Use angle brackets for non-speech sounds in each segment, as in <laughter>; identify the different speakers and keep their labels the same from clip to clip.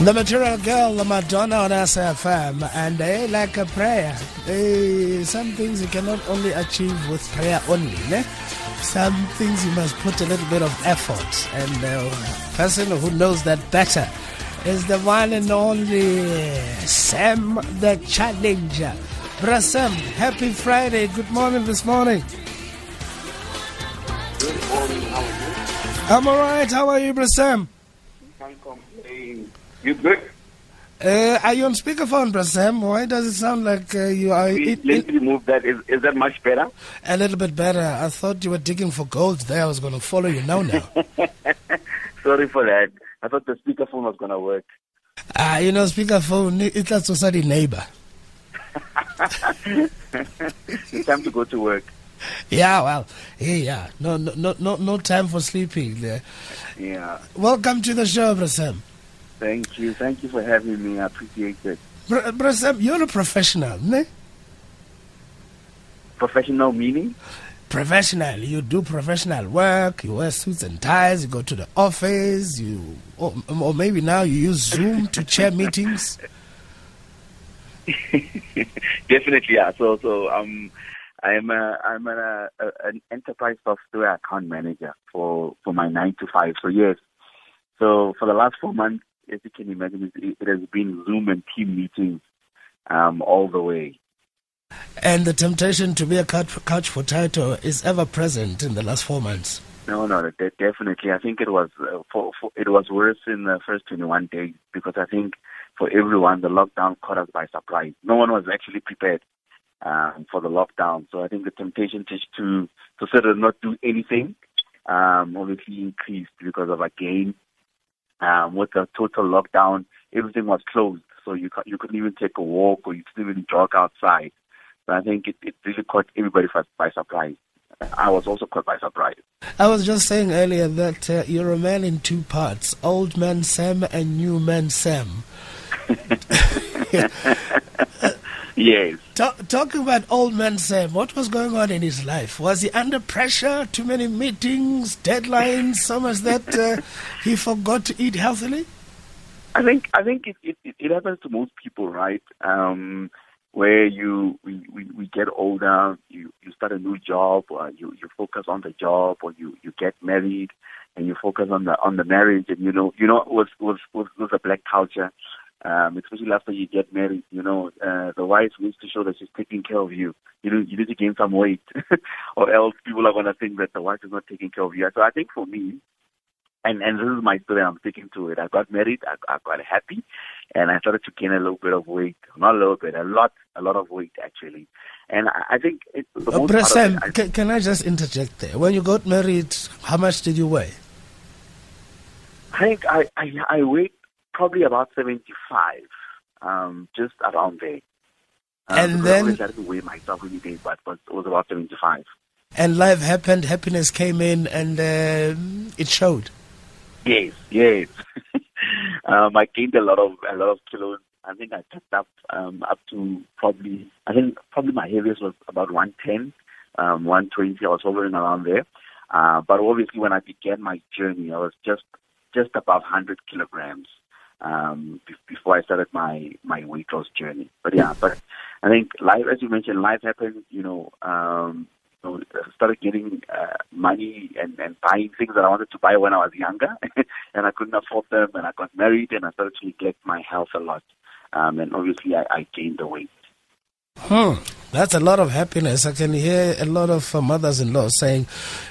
Speaker 1: The Material Girl, the Madonna on SAFM, and they like a prayer. They, some things you cannot only achieve with prayer only. Ne? Some things you must put a little bit of effort, and the person who knows that better is the one and only Sam the Challenger. Bra Sam, happy Friday. Good morning this morning.
Speaker 2: Good morning, how are you?
Speaker 1: I'm alright. How are you, Bra Sam?
Speaker 2: You good?
Speaker 1: Uh, are you on speakerphone, Bra Sam? Why does it sound like uh, you are
Speaker 2: Please, Let me remove that. Is, is that much better?
Speaker 1: a little bit better? I thought you were digging for gold there. I was going to follow you now. Now, <laughs>
Speaker 2: Sorry for that. I thought the speakerphone was going to work.
Speaker 1: ah, you know, speakerphone. It's a society neighbor. <laughs>
Speaker 2: It's time to go to work.
Speaker 1: Yeah, well, yeah, yeah. No, no, no, no, no time for sleeping there.
Speaker 2: Yeah.
Speaker 1: Welcome to the show, Bra Sam.
Speaker 2: Thank you. Thank you for having me. I appreciate it.
Speaker 1: Sam, you're a professional, ne?
Speaker 2: Professional meaning?
Speaker 1: Professional. You do professional work. You wear suits and ties. You go to the office. You, or, or maybe now you use Zoom to chair <laughs> meetings. <laughs>
Speaker 2: Definitely, yeah. So, so um, I'm a, I'm a, a, an enterprise software account manager for for my nine to five. So yes. So for the last four months, as you can imagine, it, it has been Zoom and team meetings, um, all the way.
Speaker 1: And the temptation to be a couch, couch potato is ever present in the last four months.
Speaker 2: No, no, definitely. I think it was uh, for, for it was worse in the first 21 days because I think for everyone the lockdown caught us by surprise. No one was actually prepared um, for the lockdown. So I think the temptation to to, to sort of not do anything um, obviously increased because of again um, with the total lockdown, everything was closed, so you you couldn't even take a walk or you couldn't even jog outside. So I think it, it really caught everybody by, surprise. I was also caught by surprise.
Speaker 1: I was just saying earlier that uh, you're a man in two parts old man Sam and new man Sam. <laughs> <laughs>
Speaker 2: Yes.
Speaker 1: Talk, talking about old man Sam, what was going on in his life? Was he under pressure? Too many meetings, deadlines, so much that uh, he forgot to eat healthily?
Speaker 2: I think I think it, it, it happens to most people, right? Um, where you we, we, we get older, you, you start a new job, or you, you focus on the job, or you, you get married, and you focus on the on the marriage, and you know you know with with with, with the black culture, um, especially after you get married, you know uh, the wife needs to show that she's taking care of you. You know you need to gain some weight, <laughs> or else people are going to think that the wife is not taking care of you. So I think for me, and and this is my story. I'm sticking to it. I got married. I, I got happy, and I started to gain a little bit of weight. Not a little bit, a lot, a lot of weight actually. And I, I think it, the
Speaker 1: Uh,
Speaker 2: most
Speaker 1: Bra Sam,
Speaker 2: it, I-
Speaker 1: can, can I just interject there? When you got married, how much did you weigh?
Speaker 2: I think I, I I weighed probably about seventy five, um, just around there. Um,
Speaker 1: And then-
Speaker 2: I to weigh myself every day, but it was about seventy five.
Speaker 1: And life happened, happiness came in, and um it showed.
Speaker 2: Yes, yes. <laughs> um, I gained a lot of a lot of kilos. I think I picked up um, up to probably I think probably my heaviest was about 110, um, 120. I was hovering around there. Uh, but obviously, when I began my journey, I was just just above 100 kilograms um, before I started my my weight loss journey. But yeah, but I think life, as you mentioned, life happened. You know, um, started getting uh, money and, and buying things that I wanted to buy when I was younger, <laughs> and I couldn't afford them. And I got married, and I started to neglect my health a lot. Um, and obviously, I, I gained the weight.
Speaker 1: Hmm, that's a lot of happiness. I can hear a lot of uh, mothers-in-law saying,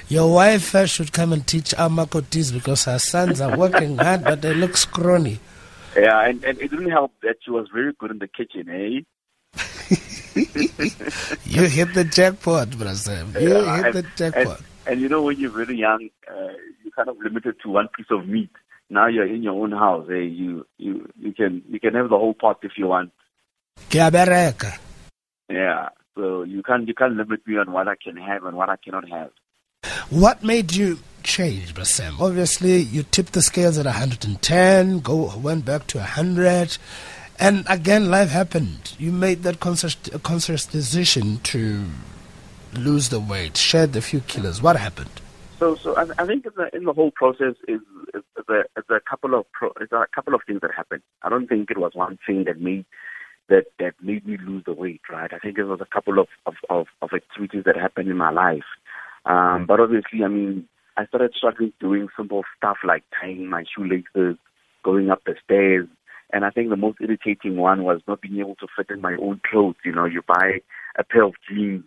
Speaker 1: "Your wife uh, should come and teach our Makotis because her sons are working hard, but they look scrawny."
Speaker 2: Yeah, and, and it didn't help that she was very good in the kitchen, eh? <laughs>
Speaker 1: You hit the jackpot, brother. You
Speaker 2: Yeah,
Speaker 1: hit
Speaker 2: and-
Speaker 1: the jackpot.
Speaker 2: And you know, when you're very young, uh, you're kind of limited to one piece of meat. Now you're in your own house. Eh? You you you can you can have the whole pot if you want.
Speaker 1: Ke a bereka.
Speaker 2: Yeah. So you can't you can't limit me on what I can have and what I cannot have.
Speaker 1: What made you change, Bra Sam? Obviously, you tipped the scales at 110, go went back to 100, and again, life happened. You made that conscious, conscious decision to lose the weight, shed a few kilos. What happened?
Speaker 2: So so, so I, I think in the, in the whole process is, is, is, a, is a couple of pro, is a couple of things that happened. I don't think it was one thing that made that that made me lose the weight. Right? I think it was a couple of of, of, of activities that happened in my life. Um, but obviously, I mean, I started struggling doing simple stuff like tying my shoelaces, going up the stairs, and I think the most irritating one was not being able to fit in my own clothes. You know, you buy a pair of jeans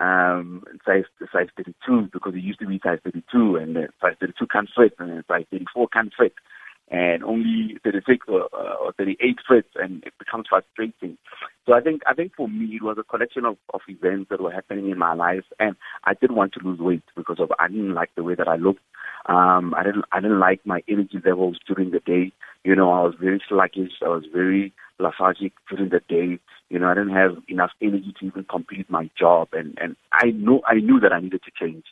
Speaker 2: um, size size 32 because it used to be size 32 and uh, size 32 can't fit and size 34 can't fit and only 36 or, uh, or 38 fits and it becomes frustrating. So I think I think for me it was a collection of, of events that were happening in my life and I did want to lose weight because of I didn't like the way that I looked. Um, I didn't I didn't like my energy levels during the day. You know, I was very sluggish. I was very lethargic during the day. You know, I didn't have enough energy to even complete my job, and and I knew I knew that I needed to change.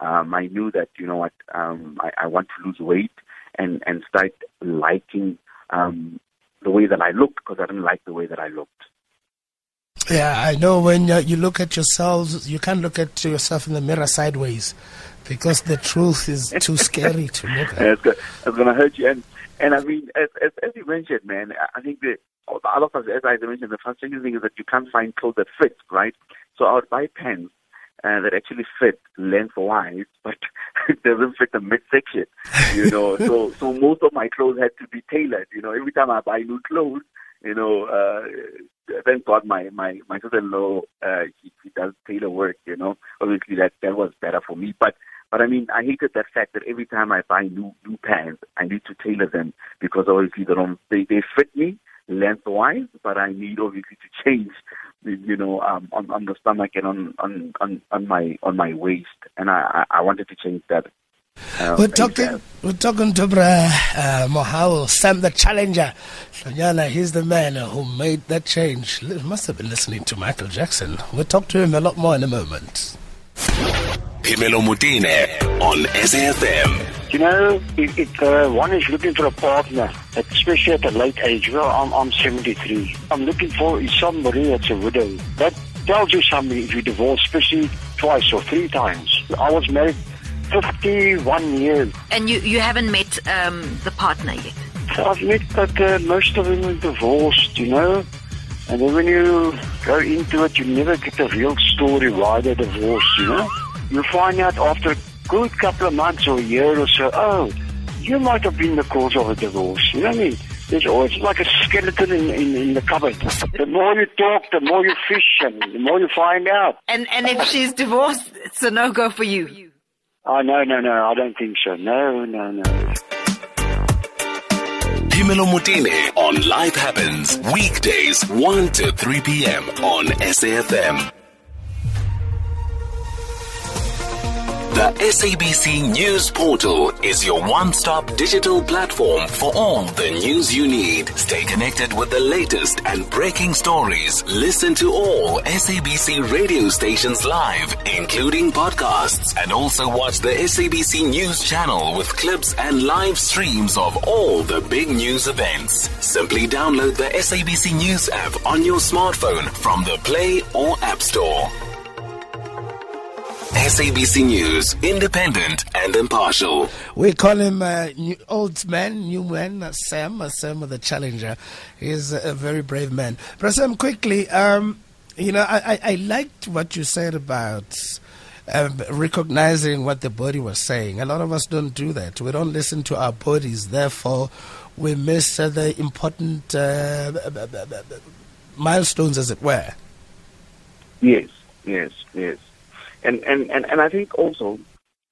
Speaker 2: Um, I knew that you know what um, I, I want to lose weight and and start liking um, the way that I looked because I didn't like the way that I looked.
Speaker 1: Yeah, I know when uh, you look at yourselves, you can't look at yourself in the mirror sideways because the truth is too scary to look at. <laughs>
Speaker 2: It's, going to hurt you. And, and I mean, as, as, as you mentioned, man, I think that all of us, as I mentioned, the frustrating thing is that you can't find clothes that fit, right? So I would buy pants uh, that actually fit lengthwise, <laughs> but it doesn't fit the midsection, you know. <laughs> so so most of my clothes had to be tailored. You know, every time I buy new clothes, you know, uh, thank God my my my sister-in-law uh, he, he does tailor work. You know, obviously that that was better for me, but. But I mean, I hated that fact that every time I buy new new pants, I need to tailor them because obviously they don't they, they fit me, lengthwise, but I need obviously to change, you know, um, on on the stomach and on on on, on my on my waist, and I I wanted to change that.
Speaker 1: Uh, we're talking, we're talking to Bra uh, Mohau, Sam the Challenger. Hlonyana, he's the man who made that change. He Must have been listening to Michael Jackson. We'll talk to him a lot more in a moment.
Speaker 3: Phemelo Motene on SAFM.
Speaker 4: You know, if, if uh, one is looking for a partner, especially at a late age, well, I'm, I'm 73. I'm looking for somebody that's a widow. That tells you something if you divorce, especially twice or three times. I was married 51 years.
Speaker 5: And you, you haven't met um, the partner yet?
Speaker 4: I've met, but uh, most of them are divorced, you know. And then when you go into it, you never get the real story why they're divorced, you know you find out after good couple of months or a year or so, oh, you might have been the cause of a divorce. You know what I mean? It's always like a skeleton in, in, in, the cupboard. The more you talk, the more you fish, and the more you find out.
Speaker 5: And and if she's divorced, it's a no go for you.
Speaker 4: Oh no no no! I don't think so. No no no.
Speaker 3: Phemelo Motene on Life Happens weekdays 1 to 3 p.m. on SAFM. The SABC News Portal is your one stop digital platform for all the news you need. Stay connected with the latest and breaking stories. Listen to all SABC radio stations live, including podcasts, and also watch the SABC News channel with clips and live streams of all the big news events. Simply download the SABC News app on your smartphone from the Play or App Store. SABC News, independent and impartial.
Speaker 1: We call him uh, new, old man, new man, uh, Sam, uh, Sam the Challenger. He's a, a very brave man. But Sam, quickly, um, you know, I, I, I, liked what you said about um, recognizing what the body was saying. A lot of us don't do that. We don't listen to our bodies. Therefore, we miss uh, the important uh, milestones, as it were.
Speaker 2: Yes, yes, yes and and and, and I think also,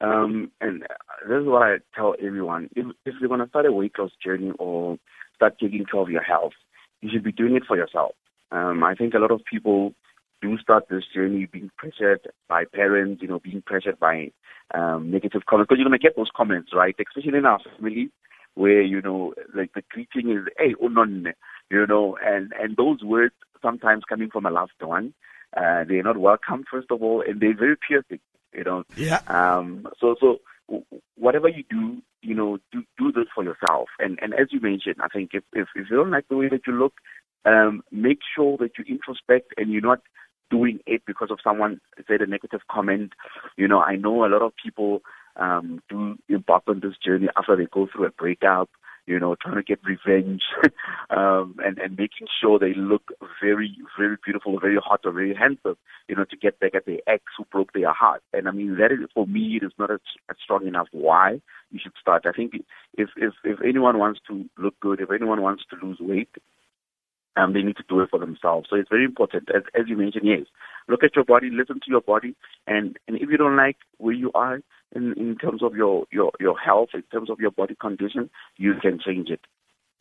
Speaker 2: um, and this is what I tell everyone: if, if you're going to start a weight loss journey or start taking care of your health, you should be doing it for yourself. Um, I think a lot of people do start this journey being pressured by parents, you know, being pressured by um, negative comments, because you're going to get those comments, right? Especially in our family, where you know, like the greeting is "Hey, unon," you know, and and those words sometimes coming from a loved one uh, they're not welcome, first of all, and they're very piercing. You know.
Speaker 1: Yeah.
Speaker 2: Um. So so whatever you do, you know, do do this for yourself. And and as you mentioned, I think if if, if you don't like the way that you look, um, make sure that you introspect and you're not doing it because of someone said a negative comment. You know, I know a lot of people um, do embark on this journey after they go through a breakup, you know, trying to get revenge, <laughs> um, and and making sure they look very, very beautiful, very hot, or very handsome, you know, to get back at the ex who broke their heart. And I mean, that is for me, it is not a, a strong enough why you should start. I think if if if anyone wants to look good, if anyone wants to lose weight, um, they need to do it for themselves. So it's very important, as, as you mentioned, yes. Look at your body, listen to your body, and, and if you don't like where you are in, in terms of your, your, your health, in terms of your body condition, you can change it.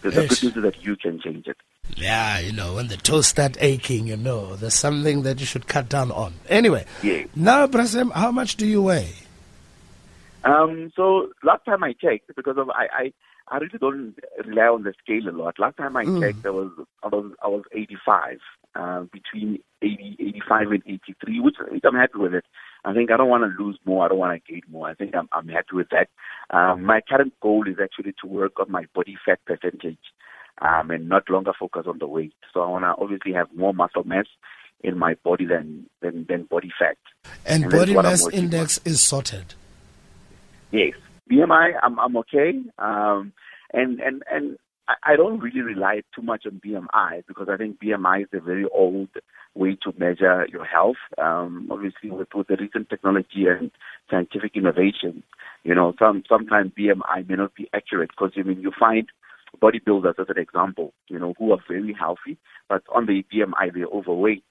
Speaker 2: The,
Speaker 1: Yes.
Speaker 2: good news is that you can change it.
Speaker 1: Yeah, you know, when the toes start aching, you know, there's something that you should cut down on. Anyway,
Speaker 2: Yeah.
Speaker 1: now, Bra Sam, how much do you weigh?
Speaker 2: Um, so last time I checked, because of I, I, I really don't rely on the scale a lot. Last time I checked, I was I was I was 85, uh, between 80, 85 and 83, which, which I'm happy with it. I think I don't want to lose more. I don't want to gain more. I think I'm I'm happy with that. Um, my current goal is actually to work on my body fat percentage, um, and not longer focus on the weight. So I want to obviously have more muscle mass in my body than than, than body fat.
Speaker 1: And,
Speaker 2: And
Speaker 1: body mass index is sorted.
Speaker 2: Yes, BMI, I'm I'm okay, um, and and and I- don't really rely too much on BMI because I think BMI is a very old way to measure your health. Um, obviously, with with the recent technology and scientific innovation, you know, some sometimes BMI may not be accurate because I mean you find bodybuilders as an example, you know, who are very healthy, but on the BMI they're overweight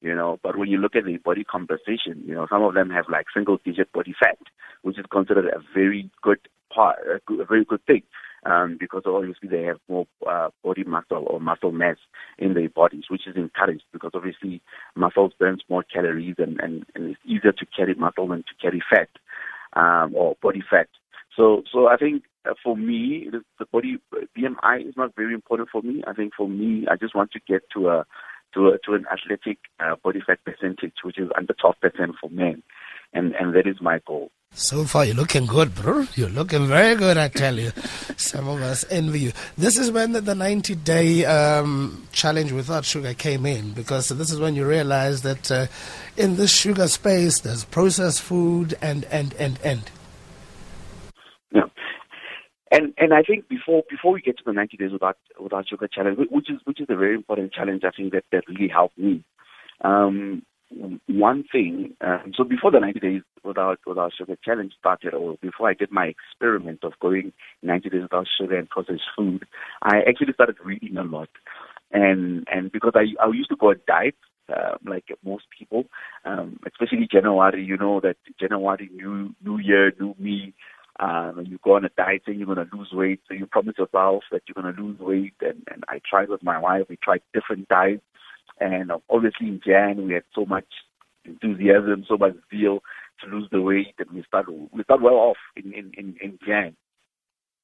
Speaker 2: you know. But when you look at the body composition, you know, some of them have like single digit body fat, which is considered a very good part, a, good, a very good thing, um, because obviously they have more uh, body muscle or muscle mass in their bodies, which is encouraged because obviously muscles burns more calories and, and, and it's easier to carry muscle than to carry fat um, or body fat. So, so I think uh, for me, the body BMI is not very important for me. I think for me, I just want to get to a to a, to an athletic uh, body fat percentage, which is under 12% for men, and and that is my goal.
Speaker 1: So far, you're looking good, bro. You're looking very good, I tell you. <laughs> Some of us envy you. This is when the, the 90 day um, challenge without sugar came in, because this is when you realize that uh, in this sugar space, there's processed food and, and, and, and.
Speaker 2: And and I think before before we get to the 90 days without without sugar challenge, which is which is a very important challenge, I think that that really helped me. Um, one thing, um, so before the 90 days without without sugar challenge started, or before I did my experiment of going 90 days without sugar and processed food, I actually started reading a lot, and and because I I used to go on diet. Uh, like most people, um, especially January, you know that January, new New Year, new me, um, and you go on a diet you're going to lose weight, so you promise yourself that you're going to lose weight. And, and I tried with my wife, we tried different diets. And uh, obviously in Jan, we had so much enthusiasm, so much zeal to lose the weight, and we start we start well off in, in, in, in Jan.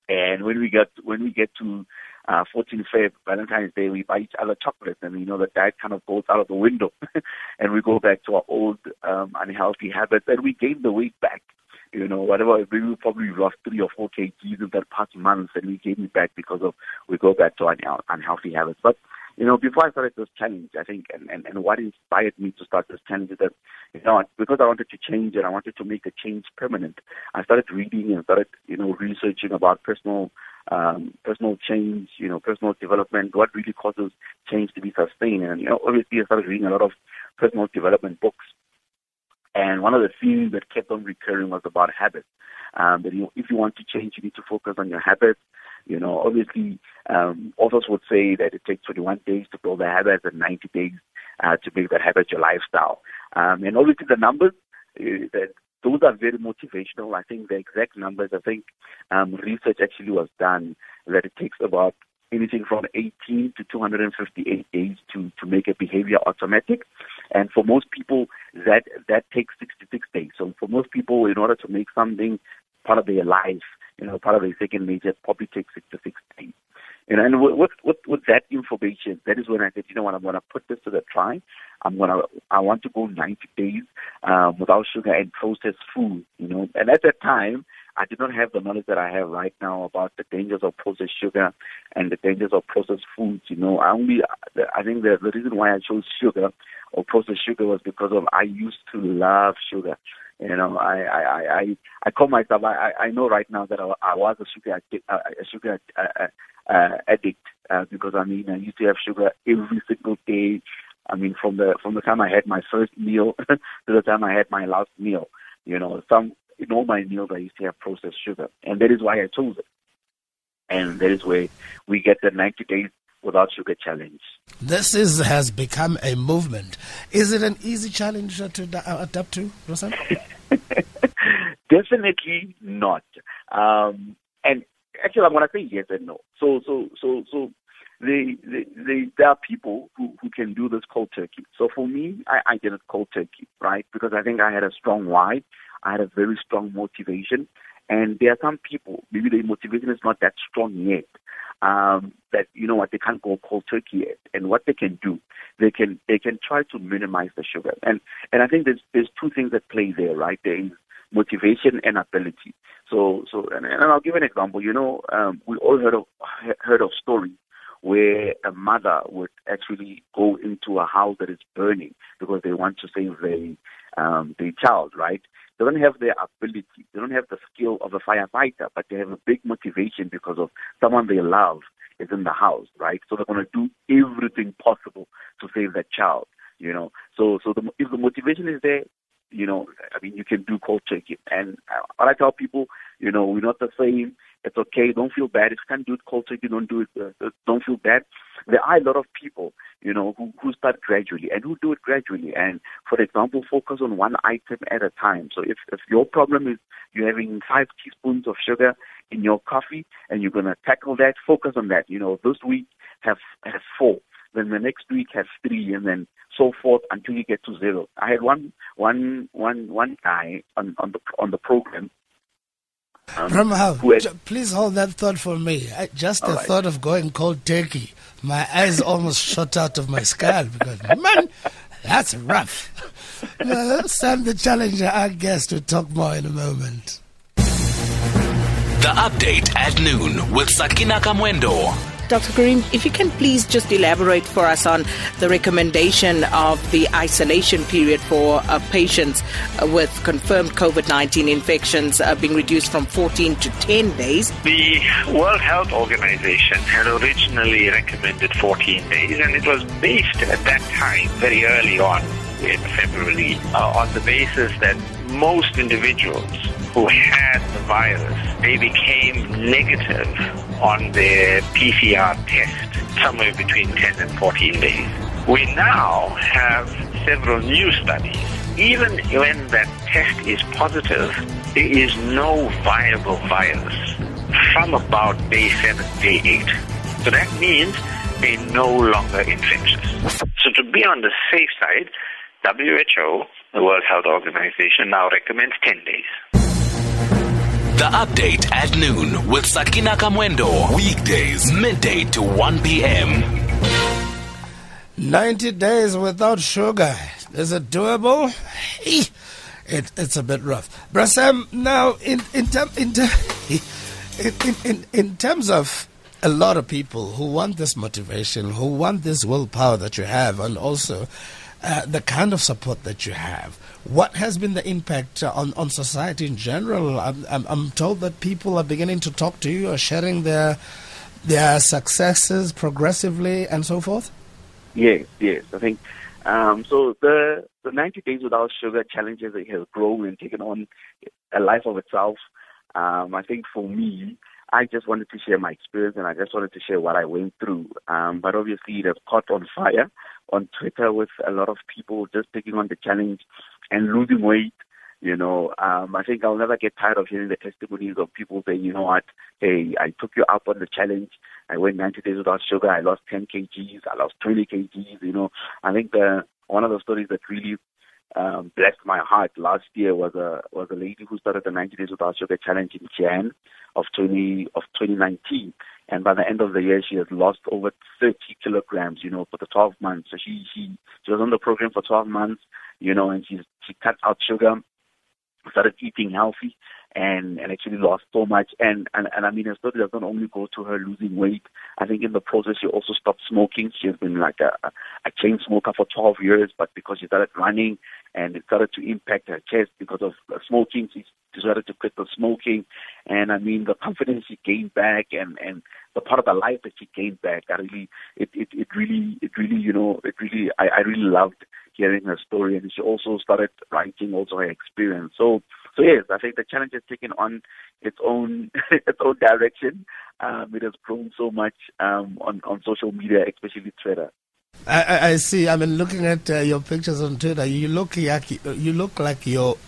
Speaker 2: And when we get when we get to uh, 14 Feb, Valentine's Day, we buy each other chocolates, and you know the diet kind of goes out of the window, <laughs> and we go back to our old um, unhealthy habits, and we gain the weight back you know, whatever, we probably lost three or four kgs in that past month and we gained it back because of, we go back to our un- unhealthy habits. But, you know, before I started this challenge, I think, and, and, and what inspired me to start this challenge is that, you know, because I wanted to change and I wanted to make a change permanent, I started reading and started, you know, researching about personal, um, personal change, you know, personal development, what really causes change to be sustained. And, you know, obviously I started reading a lot of personal development books. And one of the themes that kept on recurring was about habits. Um, that you, if you want to change, you need to focus on your habits. You know, obviously, um, authors would say that it takes 21 days to build a habit and 90 days uh, to make that habit your lifestyle. Um, and obviously, the numbers uh, that those are very motivational. I think the exact numbers. I think um, research actually was done that it takes about anything from 18 to 258 days to, to make a behavior automatic. And for most people, that, that takes 66 days. So for most people, in order to make something part of their life, you know, part of their second nature, probably takes 66 days. You know, and with, with, with that information, that is when I said, you know what, I'm going to put this to the try. I'm going to, I want to go 90 days um, without sugar and processed food, you know. And at that time, I did not have the knowledge that I have right now about the dangers of processed sugar and the dangers of processed foods. You know, I only, I think the, the reason why I chose sugar or processed sugar was because of I used to love sugar. You know, I I I I I call myself. I I know right now that I, I was a sugar a sugar addict uh, because I mean I used to have sugar every single day. I mean from the from the time I had my first meal <laughs> to the time I had my last meal. You know, some in all my meals I used to have processed sugar, and that is why I chose it. And that is where we get the 90 days without sugar challenge.
Speaker 1: This is has become a movement. Is it an easy challenge to adapt to, Rosan? <laughs>
Speaker 2: Definitely not. Um, and actually, I'm going to say yes and no. So, so, so, so, the, the, the, there are people who, who can do this cold turkey. So for me, I, I did it cold turkey, right? Because I think I had a strong why. I had a very strong motivation. And there are some people, maybe their motivation is not that strong yet, um, that you know what they can't go cold turkey yet. And what they can do, they can they can try to minimize the sugar. And and I think there's there's two things that play there, right? There is motivation and ability. So so and, and I'll give an example. You know, um, we all heard of heard of stories where a mother would actually go into a house that is burning because they want to save their um, their child, right? They don't have the ability, they don't have the skill of a firefighter, but they have a big motivation because of someone they love is in the house, right? So they're going to do everything possible to save that child, you know. So, so the, if the motivation is there, you know, I mean, you can do cold turkey. And uh, what I tell people, you know, we're not the same. It's okay. Don't feel bad. If you can't do it cold turkey, don't do it. Uh, don't feel bad. There are a lot of people, you know, who, who start gradually and who do it gradually. And for example, focus on one item at a time. So if, if your problem is you're having five teaspoons of sugar in your coffee and you're going to tackle that, focus on that. You know, this week have, have four. Then the next week have three and then so forth until you get to zero. I had one, one, one, one guy on, on the, on the program
Speaker 1: um, Ramahal, please hold that thought for me. I, just the right. thought of going cold turkey, my eyes almost shot out of my skull because, man, that's rough. Uh, Sam the Challenger, our guest, will talk more in a moment.
Speaker 3: The update at noon with Sakina Kamwendo.
Speaker 6: Dr. Karim, if you can please just elaborate for us on the recommendation of the isolation period for uh, patients uh, with confirmed COVID 19 infections uh, being reduced from 14 to 10 days.
Speaker 7: The World Health Organization had originally recommended 14 days, and it was based at that time, very early on in February, uh, on the basis that most individuals who had the virus, they became negative on their PCR test somewhere between 10 and 14 days. We now have several new studies. Even when that test is positive, there is no viable virus from about day 7, day 8. So that means they're no longer infectious. So to be on the safe side, WHO, the World Health Organization, now recommends 10 days.
Speaker 3: The update at noon with Sakina Kamwendo. Weekdays, midday to 1 p.m.
Speaker 1: 90 days without sugar. Is it doable? It, it's a bit rough. Bra Sam, now, in, in, term, <laughs> in, in, in, in terms of a lot of people who want this motivation, who want this willpower that you have, and also uh, the kind of support that you have, what has been the impact on, on society in general? I'm, I'm, I'm told that people are beginning to talk to you, are sharing their their successes progressively, and so forth.
Speaker 2: Yes, yes. I think um, so. The the 90 days without sugar challenges has grown and taken on a life of itself. Um, I think for me, I just wanted to share my experience and I just wanted to share what I went through. Um, but obviously, it has caught on fire on Twitter with a lot of people just taking on the challenge and losing weight. You know, um, I think I'll never get tired of hearing the testimonies of people saying, you know what, hey, I took you up on the challenge. I went 90 days without sugar. I lost 10 kgs. I lost 20 kgs. You know, I think the one of the stories that really um, blessed my heart last year was a was a lady who started the 90 days without sugar challenge in Jan of 20 of 2019, and by the end of the year she has lost over 30 kilograms. You know, for the 12 months. So she she she was on the program for 12 months. You know, and she's she cut out sugar, started eating healthy, and and actually lost so much. And and, and I mean, her story does not only go to her losing weight. I think in the process she also stopped smoking. She has been like a, a chain smoker for 12 years, but because she started running and it started to impact her chest because of smoking, she decided to quit the smoking. And I mean, the confidence she gained back and and the part of the life that she gained back, I really, it it, it really, it really, you know, it really, I, I really loved hearing her story. And she also started writing also her experience. So so yes, I think the challenge has taken on its own <laughs> its own direction. Um, it has grown so much um, on on social media, especially Twitter.
Speaker 1: I, I see. I mean, looking at uh, your pictures on Twitter, you look like you look like your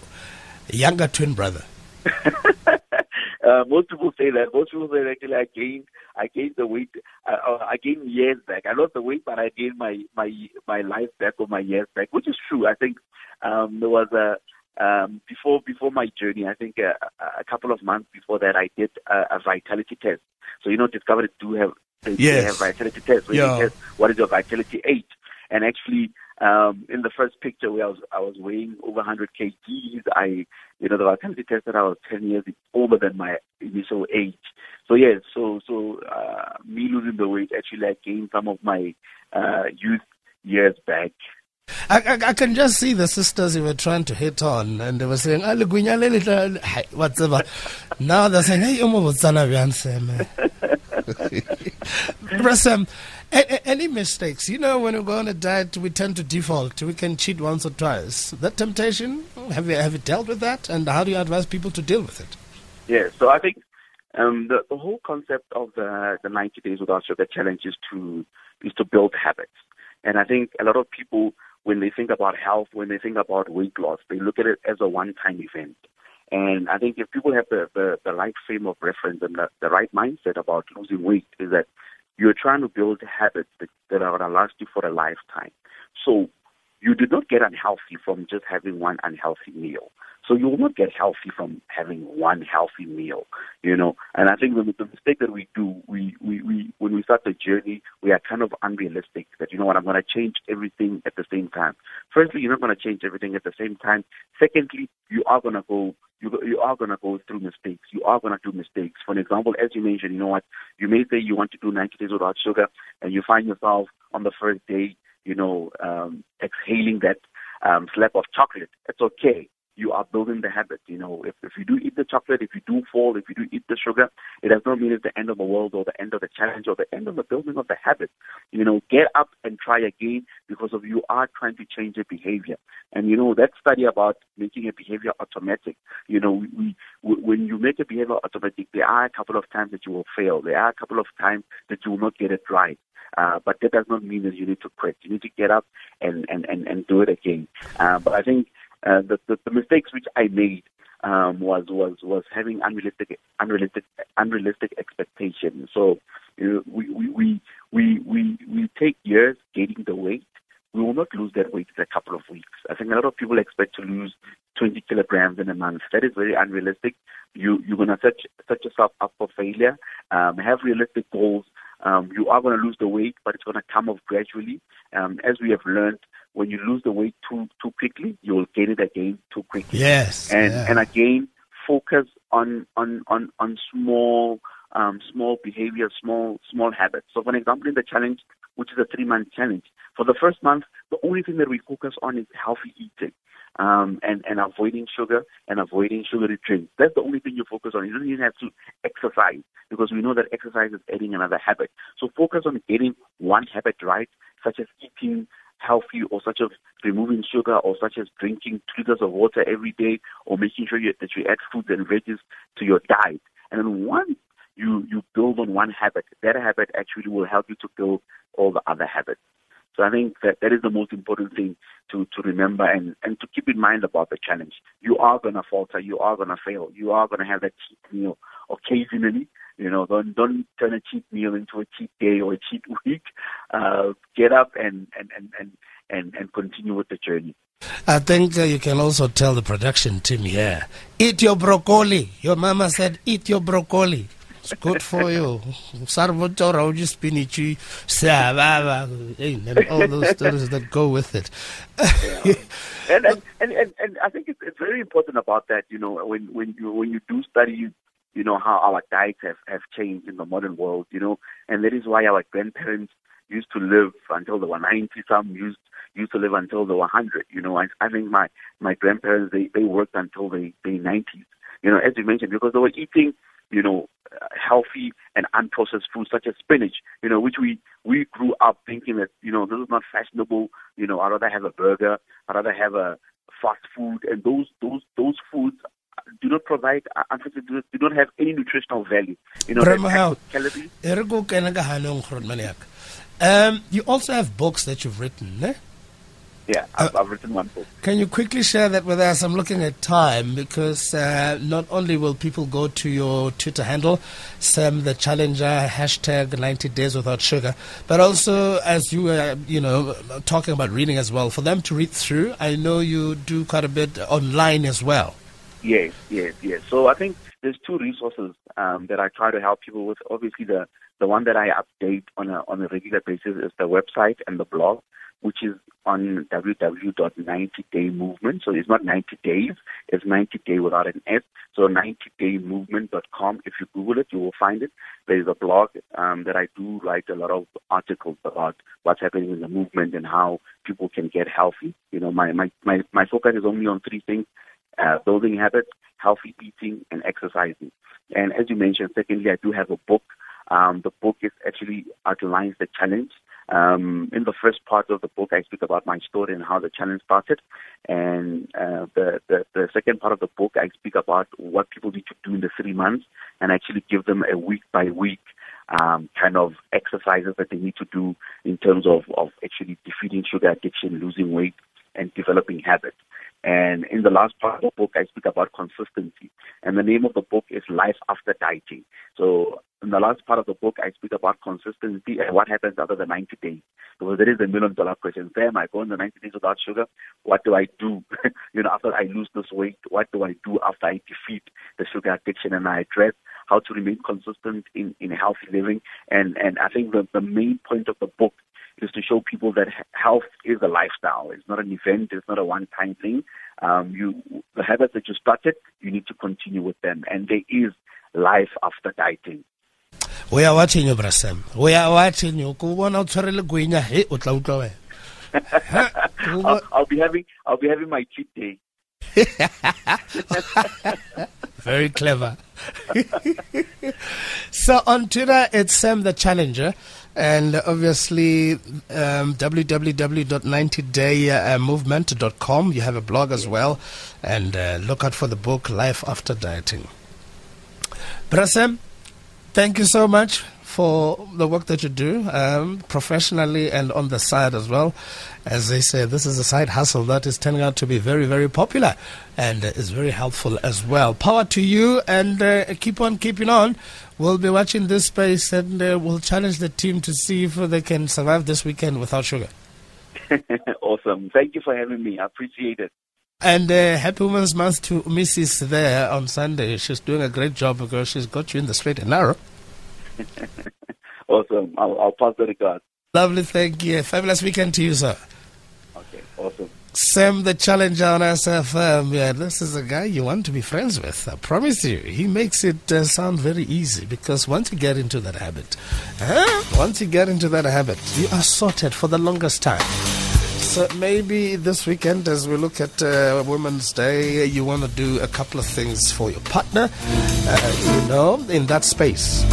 Speaker 1: younger twin brother. <laughs>
Speaker 2: uh, most people say that. Most people say actually I gained I gained the weight. Uh, uh, I gained years back. I lost the weight, but I gained my my my life back or my years back, which is true. I think um, there was a um, before before my journey, I think a, a couple of months before that, I did a, a vitality test. So you know, Discovery do have they,
Speaker 1: yes.
Speaker 2: they have vitality tests.
Speaker 1: Yeah.
Speaker 2: test what is your vitality age? And actually, um, in the first picture where I was I was weighing over 100 kgs, I you know the vitality test that I was 10 years older than my initial age. So yeah, so so uh, me losing the weight actually I gained some of my uh, youth years back.
Speaker 1: I, I, I, can just see the sisters you were trying to hit on, and they were saying, "Ah, what's about?" Now they're saying, "Hey, Rasam, <laughs> any mistakes? You know, when we go on a diet, we tend to default. We can cheat once or twice. That temptation, have you have you dealt with that, and how do you advise people to deal with it?
Speaker 2: Yeah, so I think um, the the whole concept of the the 90 days without sugar challenge is to is to build habits, and I think a lot of people when they think about health, when they think about weight loss, they look at it as a one-time event. And I think if people have the, the, the right frame of reference and the, the right mindset about losing weight, is that you're trying to build habits that, that are going to last you for a lifetime. So you did not get unhealthy from just having one unhealthy meal. So you will not get healthy from having one healthy meal, you know. And I think the, the mistake that we do, we, we, we when we start the journey, we are kind of unrealistic. That you know what, I'm going to change everything at the same time. Firstly, you're not going to change everything at the same time. Secondly, you are going to go you you are going to go through mistakes. You are going to do mistakes. For example, as you mentioned, you know what, you may say you want to do 90 days without sugar, and you find yourself on the first day, you know, um, exhaling that um, slab of chocolate. It's okay you are building the habit. You know, if, if you do eat the chocolate, if you do fall, if you do eat the sugar, it does not mean it's the end of the world or the end of the challenge or the end of the building of the habit. You know, get up and try again because of you are trying to change a behavior. And you know, that study about making a behavior automatic, you know, we, we when you make a behavior automatic, there are a couple of times that you will fail. There are a couple of times that you will not get it right. Uh, but that does not mean that you need to quit. You need to get up and, and, and, and do it again. Uh, but I think uh, the, the, the mistakes which I made um, was was was having unrealistic unrealistic unrealistic expectations. So you know, we, we we we we we take years gaining the weight. We will not lose that weight in a couple of weeks. I think a lot of people expect to lose 20 kilograms in a month. That is very unrealistic. You you're gonna set set yourself up for failure. Um, have realistic goals. Um, you are going to lose the weight, but it's going to come off gradually. Um, as we have learned, when you lose the weight too too quickly, you will gain it again too quickly.
Speaker 1: Yes.
Speaker 2: And
Speaker 1: yeah.
Speaker 2: and again, focus on on on on small um, small behavior, small small habits. So, for example, in the challenge, which is a three month challenge, for the first month, the only thing that we focus on is healthy eating. Um, and, and avoiding sugar and avoiding sugary drinks. That's the only thing you focus on. You don't even have to exercise because we know that exercise is adding another habit. So focus on getting one habit right, such as eating healthy or such as removing sugar or such as drinking two liters of water every day or making sure you, that you add fruits and veggies to your diet. And then once you, you build on one habit, that habit actually will help you to build all the other habits. So I think that that is the most important thing to, to remember and, and to keep in mind about the challenge. You are going to falter. You are going to fail. You are going to have that cheat meal occasionally. You know, don't don't turn a cheat meal into a cheat day or a cheat <laughs> week. Uh, get up and and, and, and, and and continue with the journey.
Speaker 1: I think uh, you can also tell the production team here, eat your broccoli. Your mama said, eat your broccoli. It's good for you. Sarvotora, just spinach, and all those stories that go with it.
Speaker 2: and, and, and, and, and I think it's, it's very important about that. You know, when when you when you do study, you know how our diets have have changed in the modern world. You know, and that is why our grandparents used to live until they were 90. Some used used to live until they were 100. You know, I, I think my my grandparents they they worked until they they 90s. You know, as you mentioned, because they were eating you know, healthy and unprocessed foods such as spinach, you know, which we, we grew up thinking that, you know, this is not fashionable, you know, I'd rather have a burger, I'd rather have a fast food, and those, those, those foods do not provide, uh, unfortunately, do not have any nutritional value. You know,
Speaker 1: calories. Um, you also have books that you've written, eh?
Speaker 2: Yeah, I've, uh, I've, written one book.
Speaker 1: Can you quickly share that with us? I'm looking at time because uh, not only will people go to your Twitter handle, Sam the Challenger, hashtag 90 Days Without Sugar, but also as you were, you know, talking about reading as well, for them to read through, I know you do quite a bit online as well.
Speaker 2: Yes, yes, yes. So I think there's two resources um, that I try to help people with. Obviously, the the one that I update on a on a regular basis is the website and the blog which is on www.90daymovement. So it's not 90 days, it's 90 day without an S. So 90daymovement.com. If you Google it, you will find it. There is a blog um, that I do write a lot of articles about what's happening in the movement and how people can get healthy. You know, my, my, my, my focus is only on three things. Uh, building habits, healthy eating, and exercising. And as you mentioned, secondly, I do have a book. Um, the book is actually outlines the challenge um, in the first part of the book, I speak about my story and how the challenge started. And uh, the, the, the second part of the book, I speak about what people need to do in the three months and actually give them a week by week um, kind of exercises that they need to do in terms of, of actually defeating sugar addiction, losing weight, and developing habits. And in the last part of the book, I speak about consistency. And the name of the book is Life After Dieting. So in the last part of the book, I speak about consistency and what happens after the 90 days. So there is a million dollar question. Sam, I go in the 90 days without sugar. What do I do? <laughs> you know, after I lose this weight, what do I do after I defeat the sugar addiction and I address how to remain consistent in, in healthy living? And, and I think the, the main point of the book is to show people that health is a lifestyle. It's not an event. It's not a one-time thing. Um, you, the habits that you started, you need to continue with them. And there is life after dieting.
Speaker 1: We are watching you brasem we are watching you ko bona o tshwarele gwinya he o tla utlwa wena
Speaker 2: I'll, I'll be having I'll be having my cheat day <laughs>
Speaker 1: Very clever. <laughs> so on Twitter, it's Sam the Challenger, and obviously um, www.90daymovement.com. You have a blog as well, and uh, look out for the book Life After Dieting. Bra Sam, Thank you so much for the work that you do um, professionally and on the side as well. As they say, this is a side hustle that is turning out to be very, very popular and is very helpful as well. Power to you and uh, keep on keeping on. We'll be watching this space and uh, we'll challenge the team to see if they can survive this weekend without sugar. <laughs>
Speaker 2: awesome. Thank you for having me. I appreciate it.
Speaker 1: And uh, happy Women's Month to Mrs. there on Sunday. She's doing a great job because she's got you in the straight and narrow. <laughs>
Speaker 2: awesome. I'll, I'll pass the regard.
Speaker 1: Lovely. Thank you. Fabulous weekend to you, sir.
Speaker 2: Okay. Awesome.
Speaker 1: Sam the Challenger on SAFM. Yeah, this is a guy you want to be friends with. I promise you. He makes it uh, sound very easy because once you get into that habit, huh? once you get into that habit, you are sorted for the longest time. So maybe this weekend, as we look at uh, Women's Day, you want to do a couple of things for your partner, uh, you know, in that space.